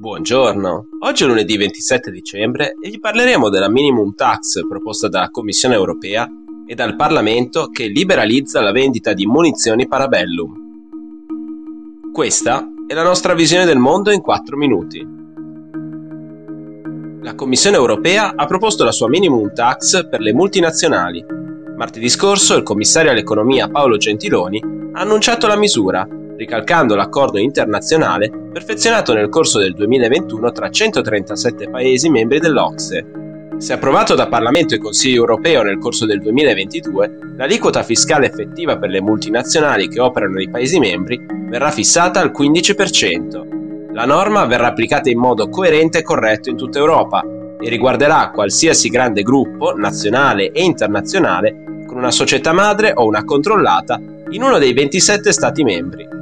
Buongiorno, oggi è lunedì 27 dicembre e vi parleremo della minimum tax proposta dalla Commissione europea e dal Parlamento che liberalizza la vendita di munizioni parabellum. Questa è la nostra visione del mondo in 4 minuti. La Commissione europea ha proposto la sua minimum tax per le multinazionali. Martedì scorso il commissario all'economia Paolo Gentiloni ha annunciato la misura ricalcando l'accordo internazionale perfezionato nel corso del 2021 tra 137 Paesi membri dell'Ocse. Se approvato da Parlamento e Consiglio europeo nel corso del 2022, l'aliquota fiscale effettiva per le multinazionali che operano nei Paesi membri verrà fissata al 15%. La norma verrà applicata in modo coerente e corretto in tutta Europa e riguarderà qualsiasi grande gruppo, nazionale e internazionale, con una società madre o una controllata in uno dei 27 Stati membri.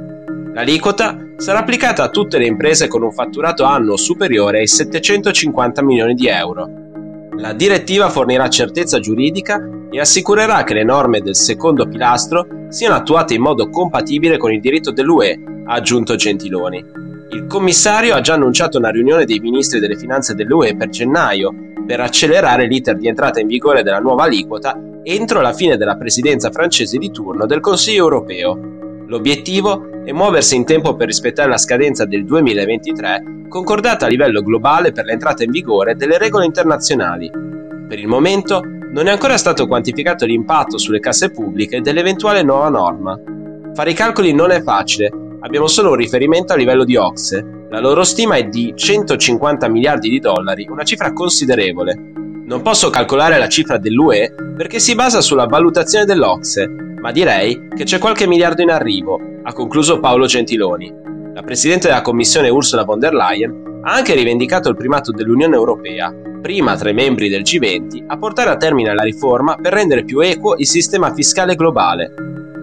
L'aliquota sarà applicata a tutte le imprese con un fatturato annuo superiore ai 750 milioni di euro. La direttiva fornirà certezza giuridica e assicurerà che le norme del secondo pilastro siano attuate in modo compatibile con il diritto dell'UE, ha aggiunto Gentiloni. Il commissario ha già annunciato una riunione dei ministri delle finanze dell'UE per gennaio per accelerare l'iter di entrata in vigore della nuova aliquota entro la fine della presidenza francese di turno del Consiglio europeo. L'obiettivo e muoversi in tempo per rispettare la scadenza del 2023 concordata a livello globale per l'entrata in vigore delle regole internazionali. Per il momento non è ancora stato quantificato l'impatto sulle casse pubbliche dell'eventuale nuova norma. Fare i calcoli non è facile, abbiamo solo un riferimento a livello di Ocse. La loro stima è di 150 miliardi di dollari, una cifra considerevole. Non posso calcolare la cifra dell'UE perché si basa sulla valutazione dell'Ocse, ma direi che c'è qualche miliardo in arrivo, ha concluso Paolo Gentiloni. La Presidente della Commissione Ursula von der Leyen ha anche rivendicato il primato dell'Unione Europea, prima tra i membri del G20, a portare a termine la riforma per rendere più equo il sistema fiscale globale.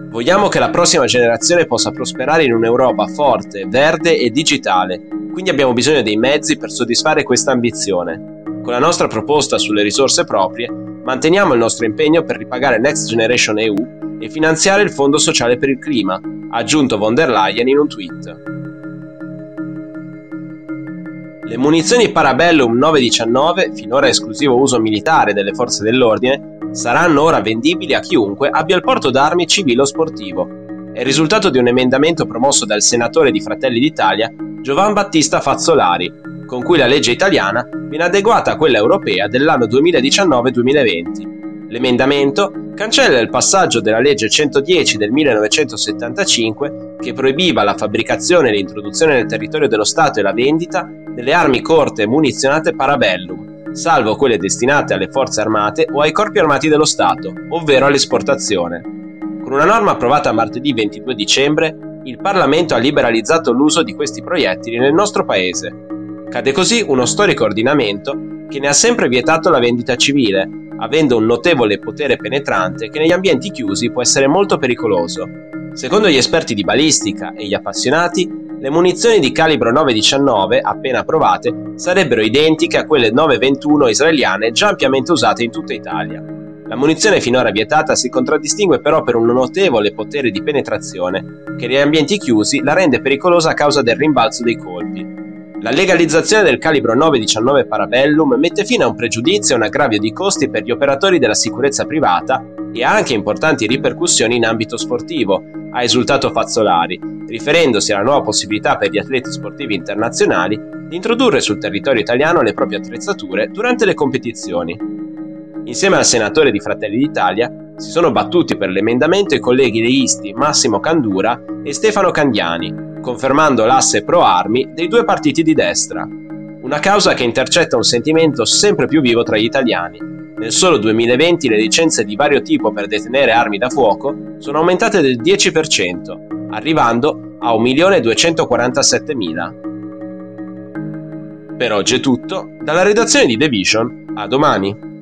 Vogliamo che la prossima generazione possa prosperare in un'Europa forte, verde e digitale, quindi abbiamo bisogno dei mezzi per soddisfare questa ambizione. Con la nostra proposta sulle risorse proprie, manteniamo il nostro impegno per ripagare Next Generation EU e finanziare il Fondo Sociale per il Clima, ha aggiunto von der Leyen in un tweet. Le munizioni Parabellum 919, finora esclusivo uso militare delle forze dell'ordine, saranno ora vendibili a chiunque abbia il porto d'armi civile o sportivo. È il risultato di un emendamento promosso dal senatore di Fratelli d'Italia Giovan Battista Fazzolari, con cui la legge italiana viene adeguata a quella europea dell'anno 2019-2020. L'emendamento cancella il passaggio della legge 110 del 1975 che proibiva la fabbricazione e l'introduzione nel territorio dello Stato e la vendita delle armi corte e munizionate Parabellum, salvo quelle destinate alle forze armate o ai corpi armati dello Stato, ovvero all'esportazione. Con una norma approvata martedì 22 dicembre, il Parlamento ha liberalizzato l'uso di questi proiettili nel nostro paese. Cade così uno storico ordinamento che ne ha sempre vietato la vendita civile, avendo un notevole potere penetrante che negli ambienti chiusi può essere molto pericoloso. Secondo gli esperti di balistica e gli appassionati, le munizioni di calibro 919 appena approvate sarebbero identiche a quelle 921 israeliane già ampiamente usate in tutta Italia. La munizione finora vietata si contraddistingue però per un notevole potere di penetrazione che negli ambienti chiusi la rende pericolosa a causa del rimbalzo dei colpi. La legalizzazione del calibro 919 Parabellum mette fine a un pregiudizio e un aggravio di costi per gli operatori della sicurezza privata e ha anche importanti ripercussioni in ambito sportivo, ha esultato Fazzolari, riferendosi alla nuova possibilità per gli atleti sportivi internazionali di introdurre sul territorio italiano le proprie attrezzature durante le competizioni. Insieme al senatore di Fratelli d'Italia si sono battuti per l'emendamento i colleghi leisti Massimo Candura e Stefano Candiani, confermando l'asse pro-armi dei due partiti di destra. Una causa che intercetta un sentimento sempre più vivo tra gli italiani. Nel solo 2020 le licenze di vario tipo per detenere armi da fuoco sono aumentate del 10%, arrivando a 1.247.000. Per oggi è tutto, dalla redazione di The Vision, a domani.